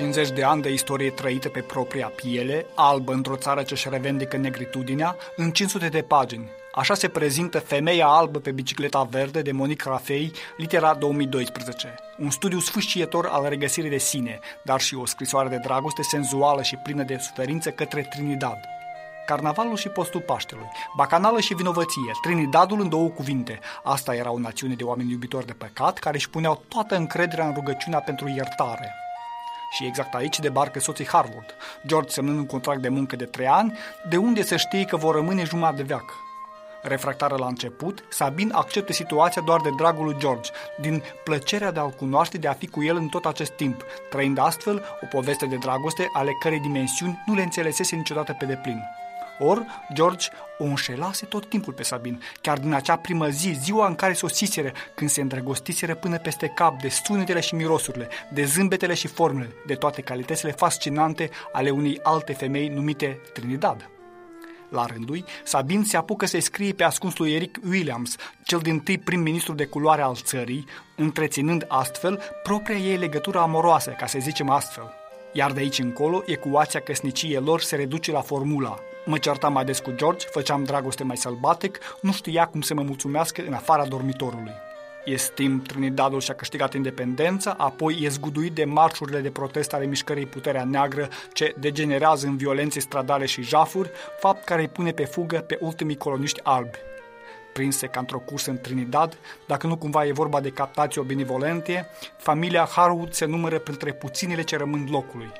50 de ani de istorie trăită pe propria piele, albă într-o țară ce își revendică negritudinea, în 500 de pagini. Așa se prezintă Femeia albă pe bicicleta verde de Monique Rafei, litera 2012. Un studiu sfâșietor al regăsirii de sine, dar și o scrisoare de dragoste senzuală și plină de suferință către Trinidad. Carnavalul și postul Paștelui, bacanală și vinovăție, Trinidadul în două cuvinte. Asta era o națiune de oameni iubitori de păcat care își puneau toată încrederea în rugăciunea pentru iertare. Și exact aici debarcă soții Harvard, George semnând un contract de muncă de trei ani, de unde să știe că vor rămâne jumătate de veac. Refractară la început, Sabin acceptă situația doar de dragul lui George, din plăcerea de a-l cunoaște, de a fi cu el în tot acest timp, trăind astfel o poveste de dragoste ale cărei dimensiuni nu le înțelesese niciodată pe deplin. Or, George o înșelase tot timpul pe Sabin, chiar din acea primă zi, ziua în care sosiseră, când se îndrăgostiseră până peste cap de sunetele și mirosurile, de zâmbetele și formele, de toate calitățile fascinante ale unei alte femei numite Trinidad. La rândul lui, Sabin se apucă să-i scrie pe ascuns lui Eric Williams, cel din tâi prim-ministru de culoare al țării, întreținând astfel propria ei legătură amoroasă, ca să zicem astfel. Iar de aici încolo, ecuația căsniciei lor se reduce la formula Mă certam mai des cu George, făceam dragoste mai sălbatic, nu știa cum să mă mulțumească în afara dormitorului. Estim Trinidadul și-a câștigat independența, apoi e zguduit de marșurile de protest ale mișcării Puterea Neagră, ce degenerează în violențe stradale și jafuri, fapt care îi pune pe fugă pe ultimii coloniști albi. Prinse ca într-o cursă în Trinidad, dacă nu cumva e vorba de captație benevolente, familia Harwood se numără printre puținele ce rămân locului.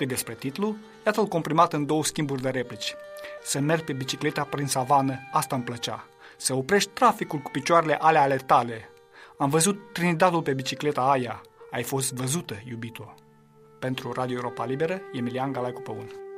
Cât despre titlu, iată-l comprimat în două schimburi de replici. Să merg pe bicicleta prin savană, asta îmi plăcea. Să oprești traficul cu picioarele ale ale tale. Am văzut Trinidadul pe bicicleta aia. Ai fost văzută, iubito. Pentru Radio Europa Liberă, Emilian Galaicu Păun.